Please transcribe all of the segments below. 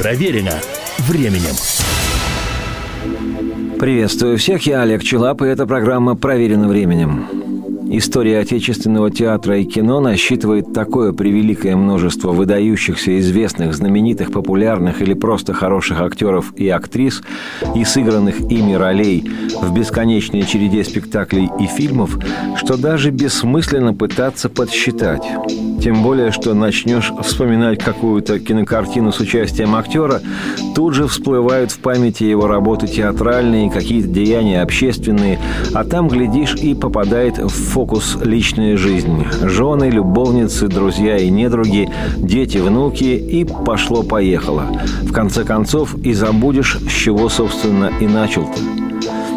Проверено временем. Приветствую всех, я Олег Челап, и эта программа «Проверено временем». История отечественного театра и кино насчитывает такое превеликое множество выдающихся, известных, знаменитых, популярных или просто хороших актеров и актрис и сыгранных ими ролей в бесконечной череде спектаклей и фильмов, что даже бессмысленно пытаться подсчитать. Тем более, что начнешь вспоминать какую-то кинокартину с участием актера, тут же всплывают в памяти его работы театральные, какие-то деяния общественные, а там, глядишь, и попадает в фокус личная жизнь. Жены, любовницы, друзья и недруги, дети, внуки и пошло-поехало. В конце концов и забудешь, с чего, собственно, и начал-то.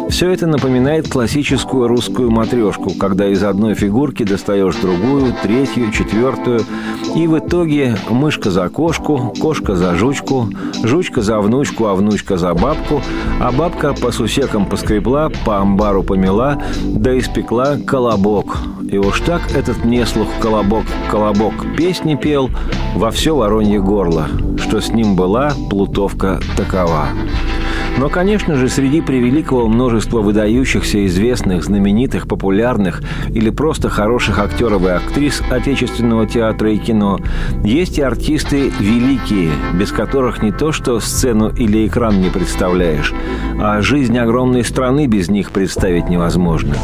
Все это напоминает классическую русскую матрешку, когда из одной фигурки достаешь другую, третью, четвертую, и в итоге мышка за кошку, кошка за жучку, жучка за внучку, а внучка за бабку, а бабка по сусекам поскребла, по амбару помела, да испекла колобок. И уж так этот мне слух колобок, колобок песни пел во все воронье горло, что с ним была плутовка такова. Но, конечно же, среди превеликого множества выдающихся, известных, знаменитых, популярных или просто хороших актеров и актрис отечественного театра и кино есть и артисты великие, без которых не то что сцену или экран не представляешь, а жизнь огромной страны без них представить невозможно.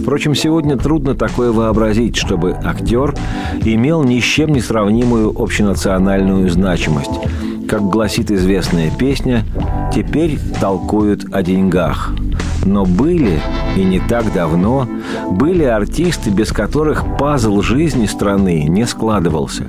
Впрочем, сегодня трудно такое вообразить, чтобы актер имел ни с чем не сравнимую общенациональную значимость – как гласит известная песня, теперь толкуют о деньгах. Но были, и не так давно, были артисты, без которых пазл жизни страны не складывался.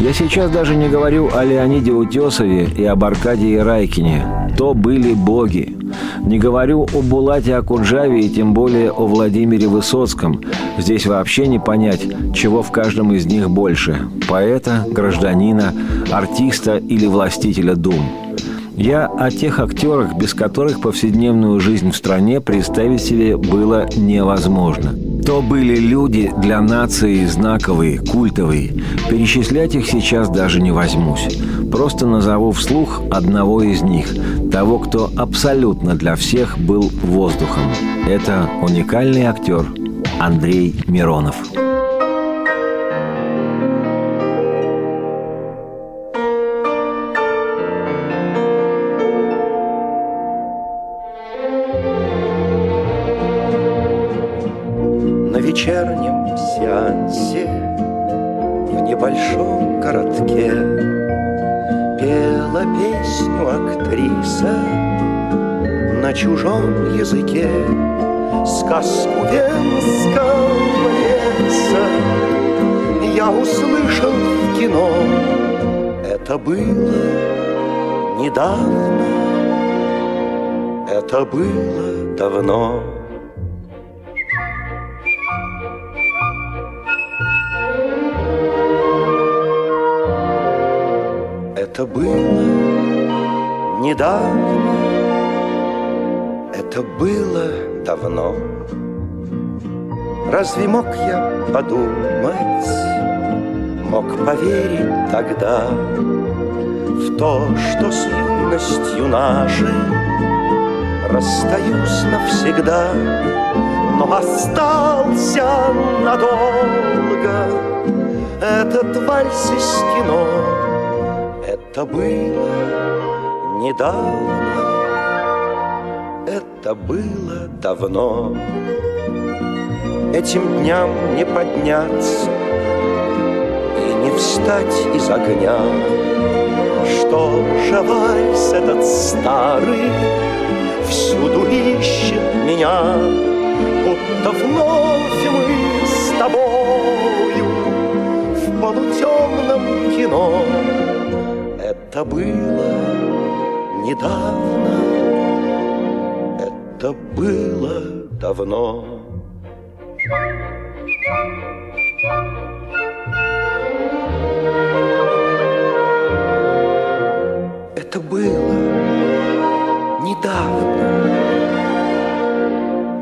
Я сейчас даже не говорю о Леониде Утесове и об Аркадии Райкине. То были боги. Не говорю о Булате Акуджаве и тем более о Владимире Высоцком. Здесь вообще не понять, чего в каждом из них больше – поэта, гражданина, артиста или властителя дум. Я о тех актерах, без которых повседневную жизнь в стране представить себе было невозможно. То были люди для нации знаковые, культовые. Перечислять их сейчас даже не возьмусь. Просто назову вслух одного из них, того, кто абсолютно для всех был воздухом. Это уникальный актер Андрей Миронов. Небольшом городке. Пела песню актриса На чужом языке. Сказку венского леса Я услышал в кино. Это было недавно. Это было давно Это было недавно, это было давно. Разве мог я подумать, мог поверить тогда В то, что с юностью нашей расстаюсь навсегда, Но остался надолго этот вальс из кино это было недавно, это было давно. Этим дням не подняться и не встать из огня. Что же вальс этот старый всюду ищет меня, Будто вновь мы с тобою в полутемном кино это было недавно, это было давно. Это было недавно,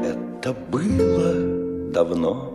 это было давно.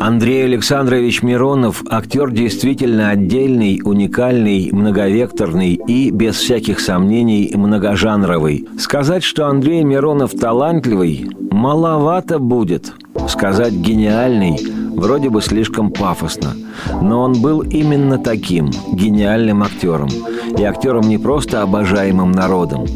Андрей Александрович Миронов – актер действительно отдельный, уникальный, многовекторный и, без всяких сомнений, многожанровый. Сказать, что Андрей Миронов талантливый, маловато будет. Сказать «гениальный» вроде бы слишком пафосно. Но он был именно таким, гениальным актером. И актером не просто обожаемым народом.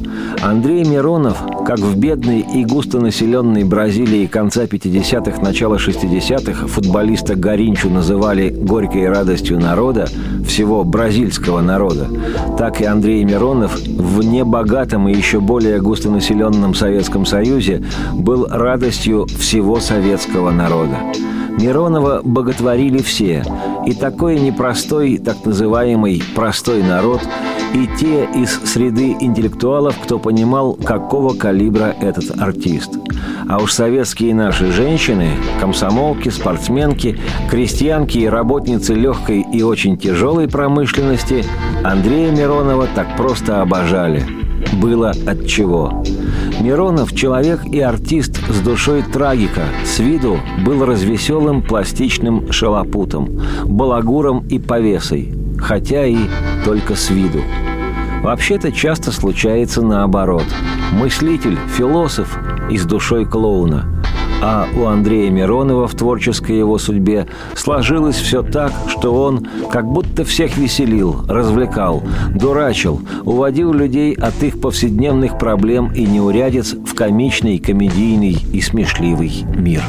Андрей Миронов, как в бедной и густонаселенной Бразилии конца 50-х, начала 60-х футболиста Горинчу называли «горькой радостью народа», всего бразильского народа, так и Андрей Миронов в небогатом и еще более густонаселенном Советском Союзе был радостью всего советского народа. Миронова боготворили все, и такой непростой, так называемый «простой народ», и те из среды интеллектуалов, кто понимал, какого калибра этот артист. А уж советские наши женщины, комсомолки, спортсменки, крестьянки и работницы легкой и очень тяжелой промышленности Андрея Миронова так просто обожали. Было от чего. Миронов – человек и артист с душой трагика. С виду был развеселым пластичным шалопутом, балагуром и повесой, хотя и только с виду. Вообще-то часто случается наоборот. Мыслитель, философ и с душой клоуна – а у Андрея Миронова в творческой его судьбе сложилось все так, что он как будто всех веселил, развлекал, дурачил, уводил людей от их повседневных проблем и неурядиц в комичный, комедийный и смешливый мир.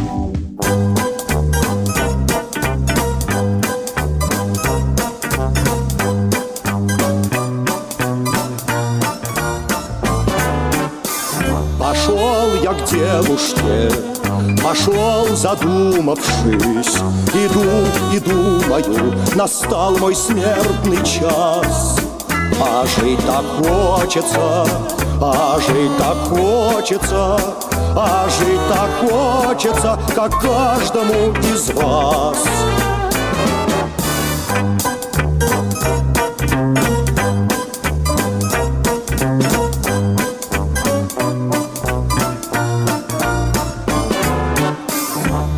Пошел я к девушке Пошел, задумавшись, иду и думаю, настал мой смертный час. А жить так хочется, а жить так хочется, а жить так хочется, как каждому из вас.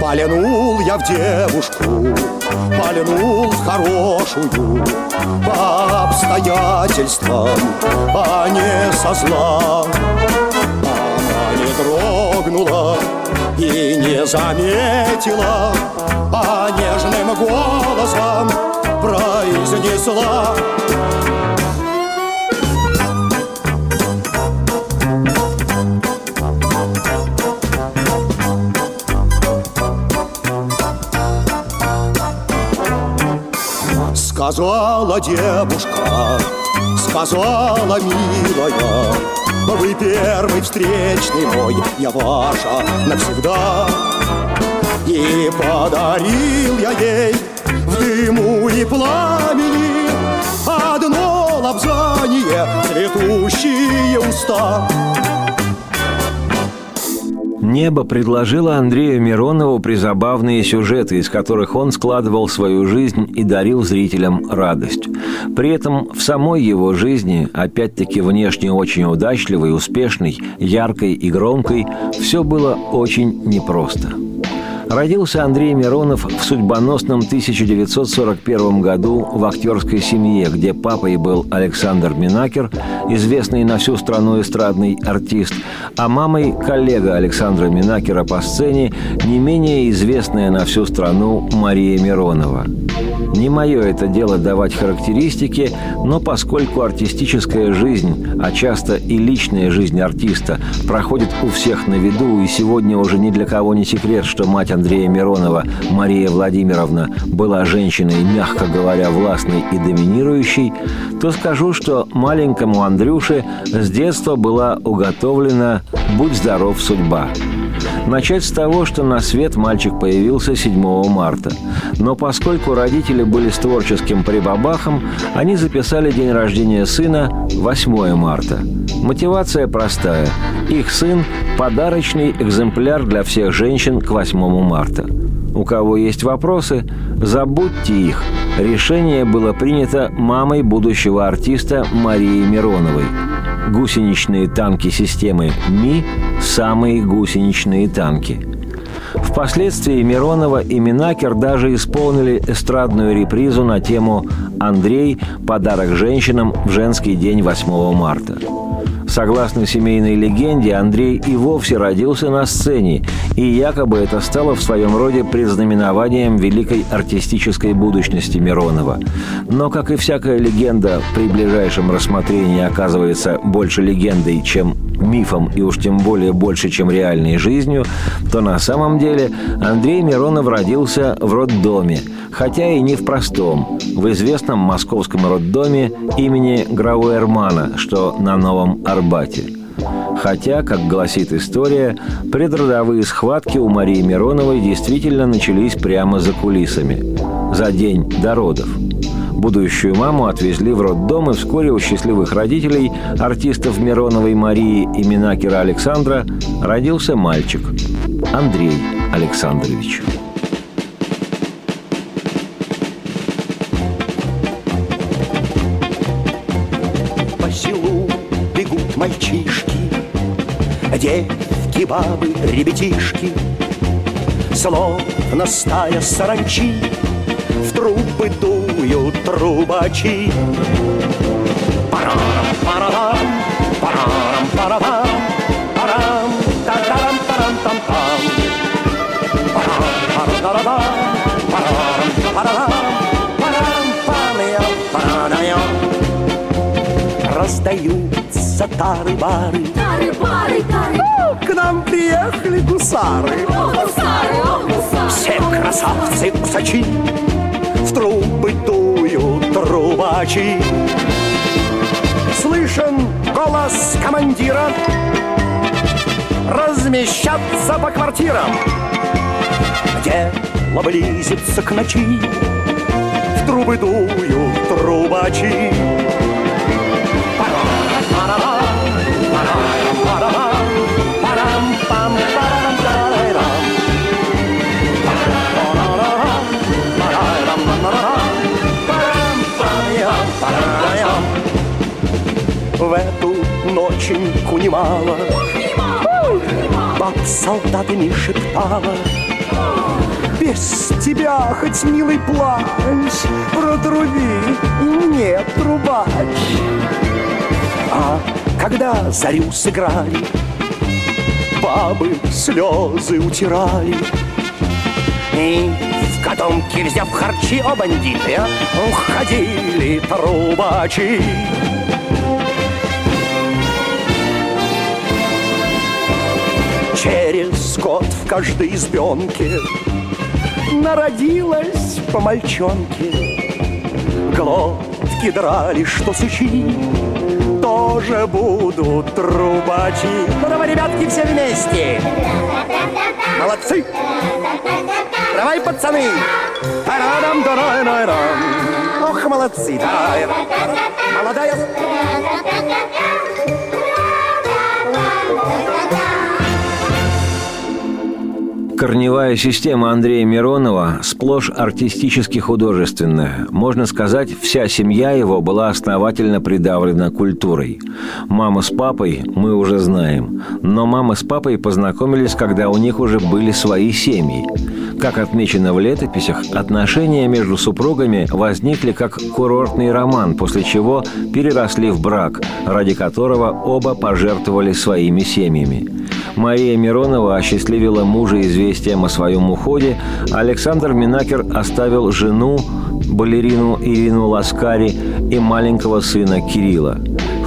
Полянул я в девушку, полянул в хорошую. По обстоятельствам, а не со зла. Она не дрогнула и не заметила А нежным голосом произнесла Сказала девушка, сказала милая, Вы первый встречный мой, я ваша навсегда. И подарил я ей в дыму и пламени Одно лапзание, цветущие уста. Небо предложило Андрею Миронову призабавные сюжеты, из которых он складывал свою жизнь и дарил зрителям радость. При этом в самой его жизни, опять-таки внешне очень удачливой, успешной, яркой и громкой, все было очень непросто. Родился Андрей Миронов в судьбоносном 1941 году в актерской семье, где папой был Александр Минакер, известный на всю страну эстрадный артист, а мамой – коллега Александра Минакера по сцене, не менее известная на всю страну Мария Миронова. Не мое это дело давать характеристики, но поскольку артистическая жизнь, а часто и личная жизнь артиста, проходит у всех на виду, и сегодня уже ни для кого не секрет, что мать Андрея Миронова, Мария Владимировна, была женщиной, мягко говоря, властной и доминирующей, то скажу, что маленькому Андрюше с детства была уготовлена «Будь здоров, судьба». Начать с того, что на свет мальчик появился 7 марта. Но поскольку родители были с творческим прибабахом, они записали день рождения сына 8 марта. Мотивация простая. Их сын – подарочный экземпляр для всех женщин к 8 марта. У кого есть вопросы, забудьте их. Решение было принято мамой будущего артиста Марии Мироновой – гусеничные танки системы Ми – самые гусеничные танки. Впоследствии Миронова и Минакер даже исполнили эстрадную репризу на тему «Андрей. Подарок женщинам в женский день 8 марта». Согласно семейной легенде, Андрей и вовсе родился на сцене, и якобы это стало в своем роде предзнаменованием великой артистической будущности Миронова. Но, как и всякая легенда, при ближайшем рассмотрении оказывается больше легендой, чем мифом и уж тем более больше, чем реальной жизнью, то на самом деле Андрей Миронов родился в роддоме, хотя и не в простом, в известном московском роддоме имени Грауэрмана, что на Новом Арбате. Хотя, как гласит история, предродовые схватки у Марии Мироновой действительно начались прямо за кулисами, за день до родов – Будущую маму отвезли в роддом, и вскоре у счастливых родителей, артистов Мироновой Марии и Минакера Александра, родился мальчик – Андрей Александрович. По селу бегут мальчишки, девки, бабы, ребятишки, Словно стая саранчи в трубы дуют трубачи. Парам, парам, парам, парам, парам, тарам, тарам, там, там. Парам, парам, парам, парам, парам, парам, парам, Раздаются тары-бары. Тары-бары, тары. К нам приехали гусары. О, гусары, о, гусары. Все красавцы-усачи в трубы дуют трубачи. Слышен голос командира Размещаться по квартирам Дело близится к ночи В трубы дуют трубачи В эту ноченьку немало. Баб солдатами шептала. Без тебя хоть милый плач Протруби и мне трубач. А когда зарю сыграли Бабы слезы утирали И в котомке, взяв харчи, о бандиты Уходили трубачи Через год в каждой избенке Народилась по мальчонке. Глотки драли, что сучи Тоже будут трубачи. Ну давай, ребятки, все вместе. Молодцы! Давай, пацаны! Тарарам, тарарам. Ох, молодцы! Тарарам. Молодая Корневая система Андрея Миронова сплошь артистически-художественная. Можно сказать, вся семья его была основательно придавлена культурой. Мама с папой мы уже знаем. Но мама с папой познакомились, когда у них уже были свои семьи. Как отмечено в летописях, отношения между супругами возникли как курортный роман, после чего переросли в брак, ради которого оба пожертвовали своими семьями. Мария Миронова осчастливила мужа известием о своем уходе, Александр Минакер оставил жену, балерину Ирину Ласкари и маленького сына Кирилла.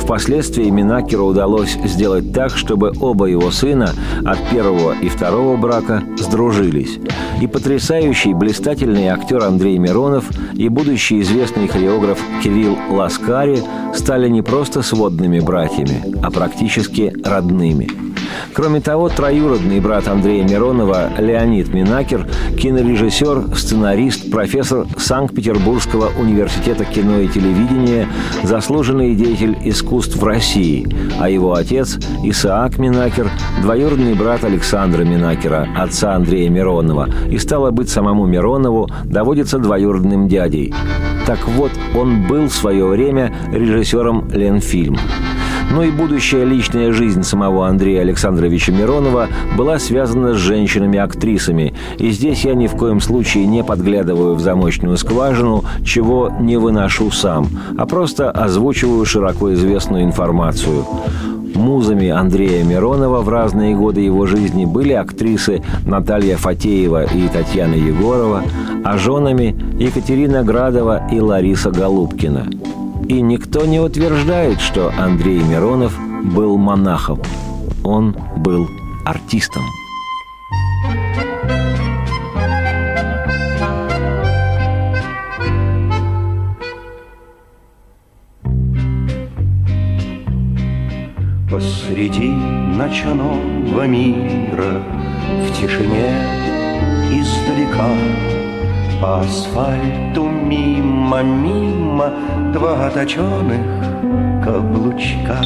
Впоследствии Минакеру удалось сделать так, чтобы оба его сына от первого и второго брака сдружились. И потрясающий, блистательный актер Андрей Миронов и будущий известный хореограф Кирилл Ласкари стали не просто сводными братьями, а практически родными – Кроме того, троюродный брат Андрея Миронова Леонид Минакер, кинорежиссер, сценарист, профессор Санкт-Петербургского университета кино и телевидения, заслуженный деятель искусств в России, а его отец Исаак Минакер – двоюродный брат Александра Минакера, отца Андрея Миронова, и стало быть самому Миронову доводится двоюродным дядей. Так вот, он был в свое время режиссером Ленфильма. Но и будущая личная жизнь самого Андрея Александровича Миронова была связана с женщинами-актрисами, и здесь я ни в коем случае не подглядываю в замочную скважину, чего не выношу сам, а просто озвучиваю широко известную информацию. Музами Андрея Миронова в разные годы его жизни были актрисы Наталья Фатеева и Татьяна Егорова, а женами Екатерина Градова и Лариса Голубкина. И никто не утверждает, что Андрей Миронов был монахом. Он был артистом. Посреди ночного мира В тишине издалека По асфальту мимо-мимо Два точеных каблучка.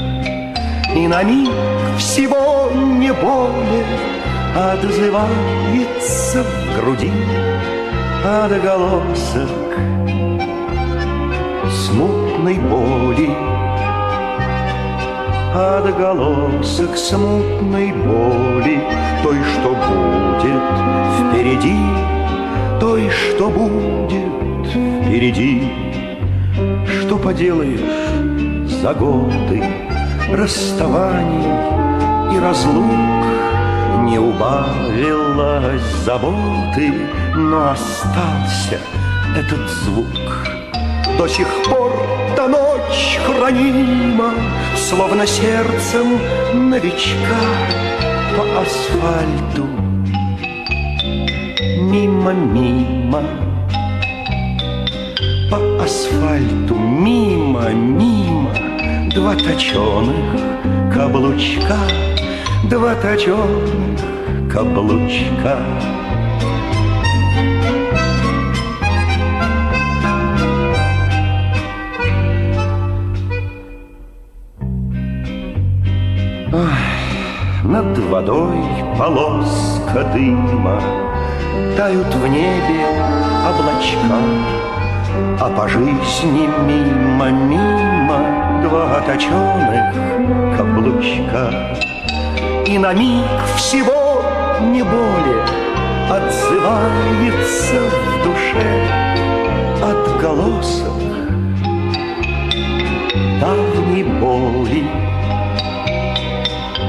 И на миг всего не более Отзывается в груди Отголосок смутной боли. Отголосок смутной боли Той, что будет впереди Той, что будет впереди. Что поделаешь за годы Расставаний и разлук? Не убавилась заботы Но остался этот звук. До сих пор та ночь хранима Словно сердцем новичка По асфальту. Мимо-мимо По асфальту мимо-мимо Два точеных каблучка Два точеных каблучка. Над водой полоска дыма. Тают в небе облачка А по жизни мимо-мимо Два точеных каблучка. И на миг всего не более Отзывается в душе Отголосок давней боли.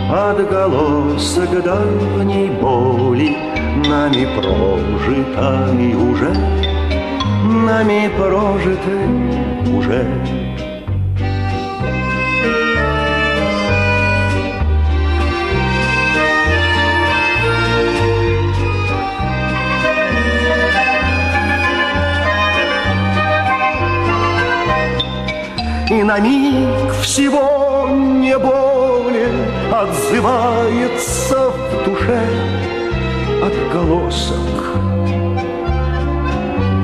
Отголосок давней боли Нами прожитой уже Нами прожитой уже. И на миг всего не более Отзывается в душе отголосок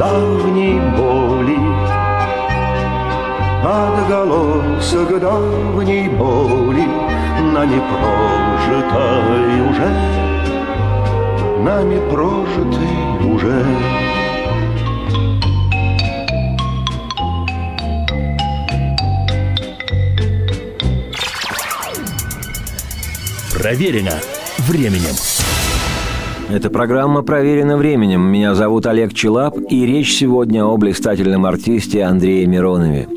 давней боли. Отголосок давней боли Нами прожитой уже, Нами прожитой уже. Проверено временем. Эта программа проверена временем. Меня зовут Олег Челап, и речь сегодня о блистательном артисте Андрее Миронове.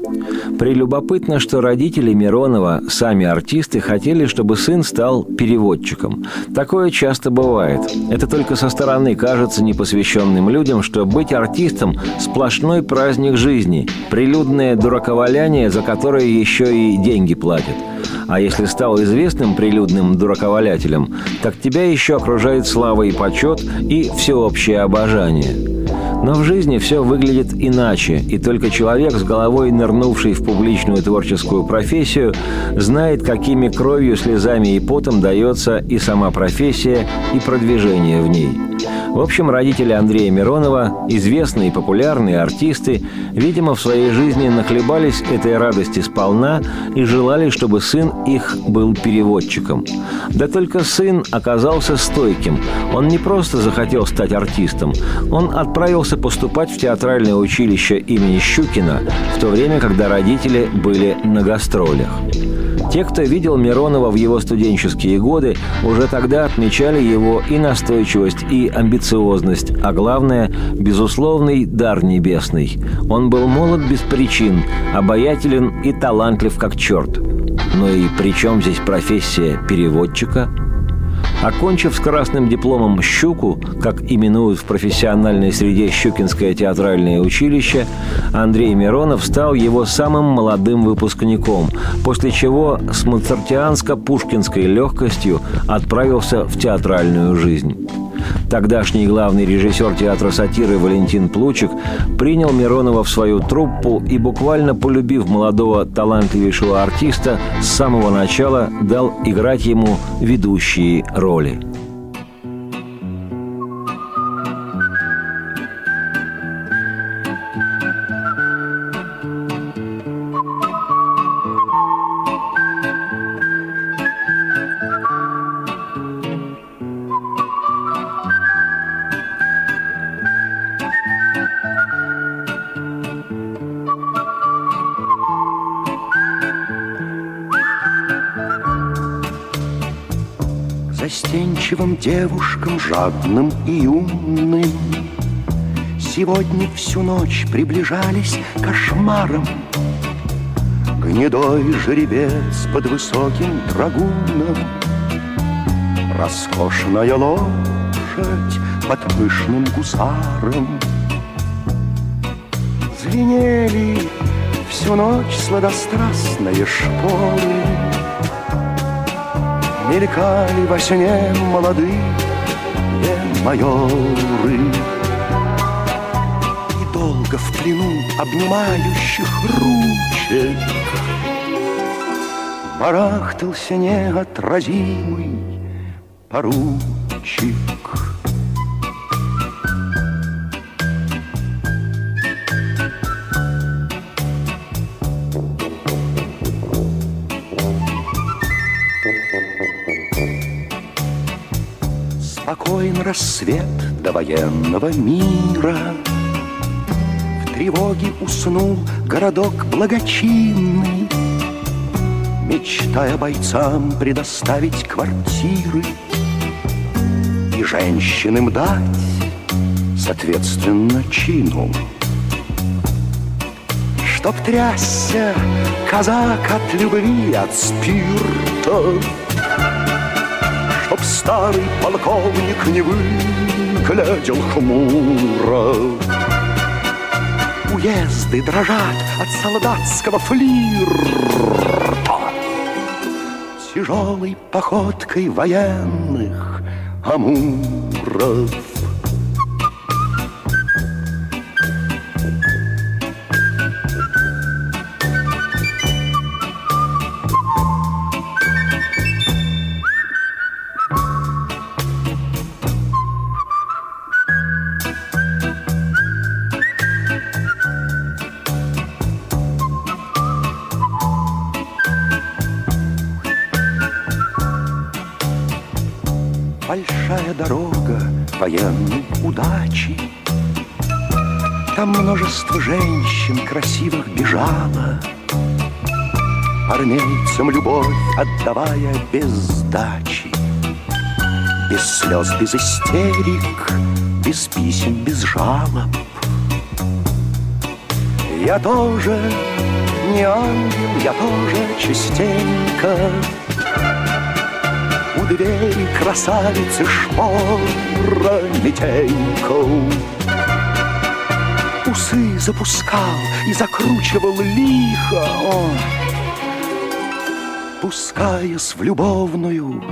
Прелюбопытно, что родители Миронова, сами артисты, хотели, чтобы сын стал переводчиком. Такое часто бывает. Это только со стороны кажется непосвященным людям, что быть артистом – сплошной праздник жизни, прилюдное дураковаляние, за которое еще и деньги платят. А если стал известным прилюдным дураковалятелем, так тебя еще окружает слава и почет и всеобщее обожание. Но в жизни все выглядит иначе, и только человек с головой нырнувший в публичную творческую профессию знает, какими кровью, слезами и потом дается и сама профессия, и продвижение в ней. В общем, родители Андрея Миронова, известные и популярные артисты, видимо, в своей жизни нахлебались этой радости сполна и желали, чтобы сын их был переводчиком. Да только сын оказался стойким. Он не просто захотел стать артистом, он отправился поступать в театральное училище имени Щукина в то время, когда родители были на гастролях. Те, кто видел Миронова в его студенческие годы, уже тогда отмечали его и настойчивость, и амбициозность, а главное – безусловный дар небесный. Он был молод без причин, обаятелен и талантлив как черт. Но и при чем здесь профессия переводчика – Окончив с красным дипломом «Щуку», как именуют в профессиональной среде Щукинское театральное училище, Андрей Миронов стал его самым молодым выпускником, после чего с моцартианско-пушкинской легкостью отправился в театральную жизнь. Тогдашний главный режиссер театра сатиры Валентин Плучик принял Миронова в свою труппу и, буквально полюбив молодого талантливейшего артиста, с самого начала дал играть ему ведущие роли. Застенчивым девушкам, жадным и юным Сегодня всю ночь приближались кошмаром. Гнедой жеребец под высоким драгуном Роскошная лошадь под пышным гусаром. Звенели всю ночь сладострастные шпоры Мелькали во сне молодые майоры. И долго в плену обнимающих ручек Барахтался неотразимый поручик рассвет до военного мира. В тревоге уснул городок благочинный Мечтая бойцам предоставить квартиры И женщинам дать, соответственно, чину. Чтоб трясся казак от любви, от спирта старый полковник не выглядел хмуро. Уезды дрожат от солдатского флирта. Тяжелой походкой военных амуров военной удачи. Там множество женщин красивых бежало. Армейцам любовь отдавая без сдачи. Без слез, без истерик, без писем, без жалоб. Я тоже не ангел, я тоже частенько у двери красавицы шпора Митенько Усы запускал и закручивал лихо он, Пускаясь в любовную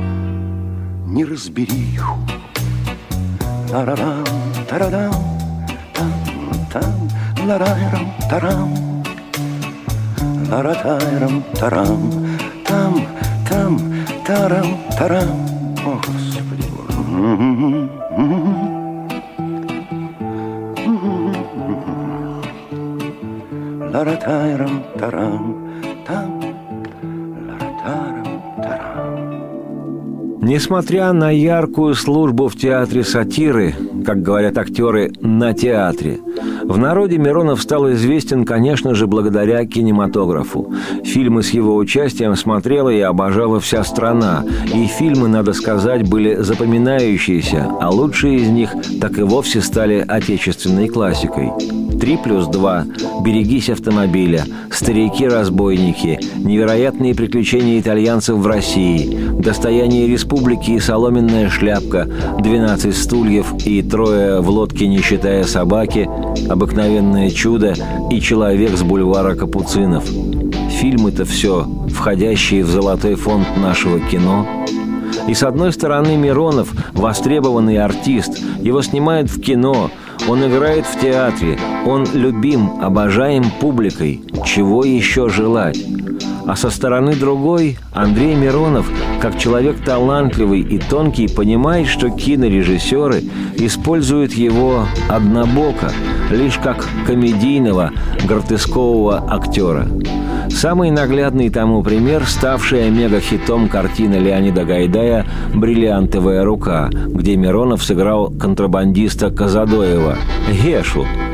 неразбериху. Тарарам, тарадам, там, там, ларайрам, тарам. Ларатайрам, тарам, там, там, тарам, тарам. О, Господи Боже. Ларатайрам, Несмотря на яркую службу в театре сатиры, как говорят актеры, на театре, В народе Миронов стал известен, конечно же, благодаря кинематографу. Фильмы с его участием смотрела и обожала вся страна. И фильмы, надо сказать, были запоминающиеся, а лучшие из них так и вовсе стали отечественной классикой. «Три плюс два», «Берегись автомобиля», «Старики-разбойники», «Невероятные приключения итальянцев в России», «Достояние республики» и «Соломенная шляпка», «12 стульев» и «Трое в лодке, не считая собаки», «Обыкновенное чудо» и «Человек с бульвара Капуцинов». Фильмы-то все, входящие в золотой фонд нашего кино – и с одной стороны Миронов – востребованный артист. Его снимают в кино, он играет в театре, он любим, обожаем публикой. Чего еще желать? А со стороны другой Андрей Миронов, как человек талантливый и тонкий, понимает, что кинорежиссеры используют его однобоко, лишь как комедийного, гротескового актера. Самый наглядный тому пример – ставшая мегахитом картина Леонида Гайдая «Бриллиантовая рука», где Миронов сыграл контрабандиста Казадоева – Гешу –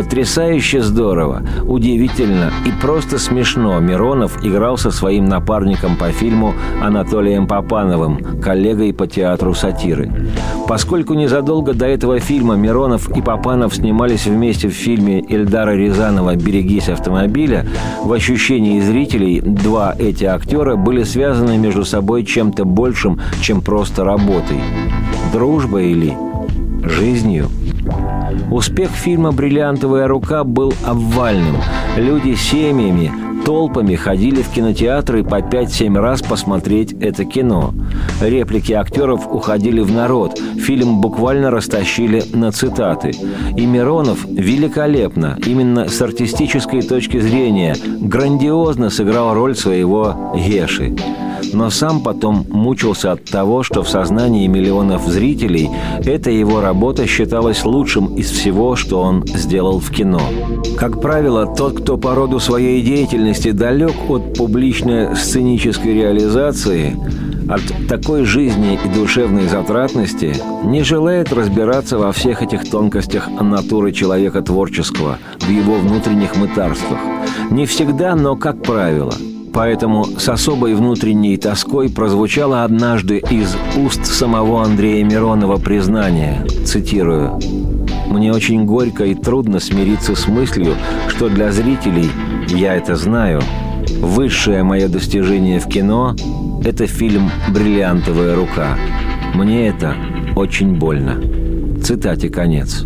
Потрясающе здорово, удивительно и просто смешно Миронов играл со своим напарником по фильму Анатолием Попановым, коллегой по театру сатиры. Поскольку незадолго до этого фильма Миронов и Попанов снимались вместе в фильме Эльдара Рязанова «Берегись автомобиля», в ощущении зрителей два эти актера были связаны между собой чем-то большим, чем просто работой. Дружба или жизнью – Успех фильма «Бриллиантовая рука» был обвальным. Люди семьями, толпами ходили в кинотеатры по 5-7 раз посмотреть это кино. Реплики актеров уходили в народ, фильм буквально растащили на цитаты. И Миронов великолепно, именно с артистической точки зрения, грандиозно сыграл роль своего Геши но сам потом мучился от того, что в сознании миллионов зрителей эта его работа считалась лучшим из всего, что он сделал в кино. Как правило, тот, кто по роду своей деятельности далек от публичной сценической реализации, от такой жизни и душевной затратности не желает разбираться во всех этих тонкостях натуры человека творческого, в его внутренних мытарствах. Не всегда, но как правило – Поэтому с особой внутренней тоской прозвучало однажды из уст самого Андрея Миронова признание, цитирую, «Мне очень горько и трудно смириться с мыслью, что для зрителей, я это знаю, высшее мое достижение в кино – это фильм «Бриллиантовая рука». Мне это очень больно». Цитате конец.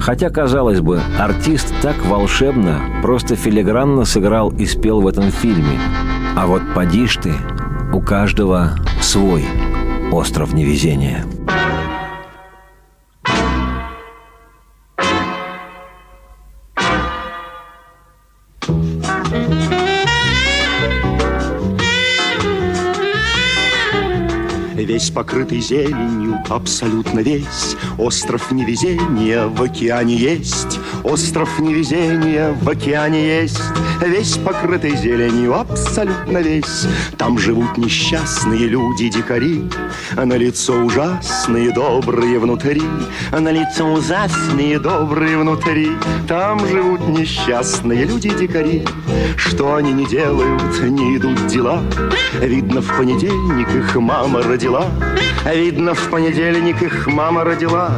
Хотя, казалось бы, артист так волшебно, просто филигранно сыграл и спел в этом фильме. А вот поди ж ты, у каждого свой остров невезения. Весь покрытый зеленью, абсолютно весь. Остров невезения в океане есть. Остров невезения в океане есть. Весь покрытый зеленью, абсолютно весь. Там живут несчастные люди-дикари А на лицо ужасные, добрые внутри. На лицо ужасные, добрые внутри. Там живут несчастные люди-дикари Что они не делают, не идут дела. Видно, в понедельник их мама родила Видно, в понедельник их мама родила.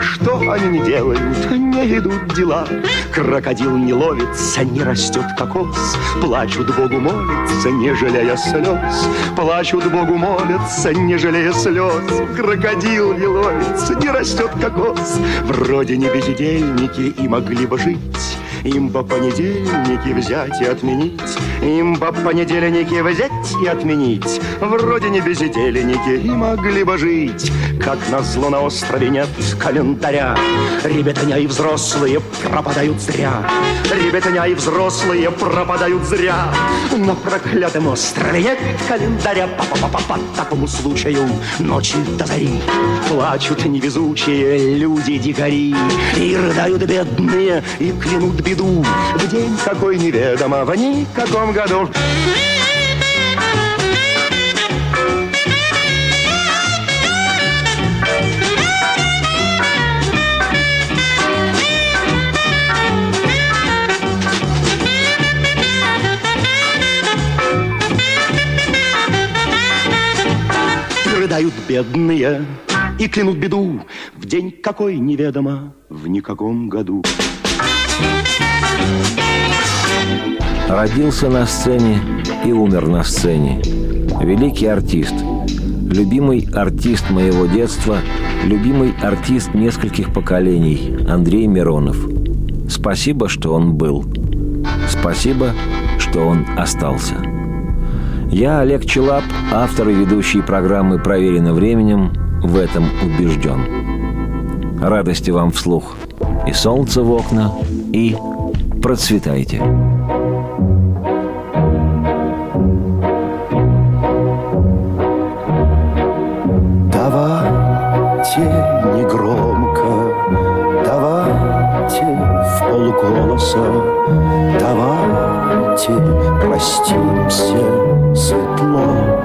Что они не делают, не идут дела. Крокодил не ловится, не растет кокос. Плачут Богу молятся, не жалея слез. Плачут Богу молятся, не жалея слез. Крокодил не ловится, не растет кокос. Вроде не бездельники и могли бы жить им по понедельнике взять и отменить. Им по понедельнике взять и отменить. Вроде не бездельники и могли бы жить. Как назло на острове нет календаря. Ребятня и взрослые пропадают зря. Ребятня и взрослые пропадают зря. На проклятом острове нет календаря. -по, -по, -по, по такому случаю ночи до зари Плачут невезучие люди-дикари. И рыдают бедные, и клянут беду виду, в день какой неведомо, в никаком году. Рыдают бедные и клянут беду в день какой неведомо, в никаком году. Thank you. Родился на сцене и умер на сцене. Великий артист. Любимый артист моего детства, любимый артист нескольких поколений, Андрей Миронов. Спасибо, что он был. Спасибо, что он остался. Я, Олег Челап, автор и ведущий программы «Проверено временем», в этом убежден. Радости вам вслух. И солнце в окна, и процветайте. Давайте негромко, давайте в полголоса, давайте простимся светло.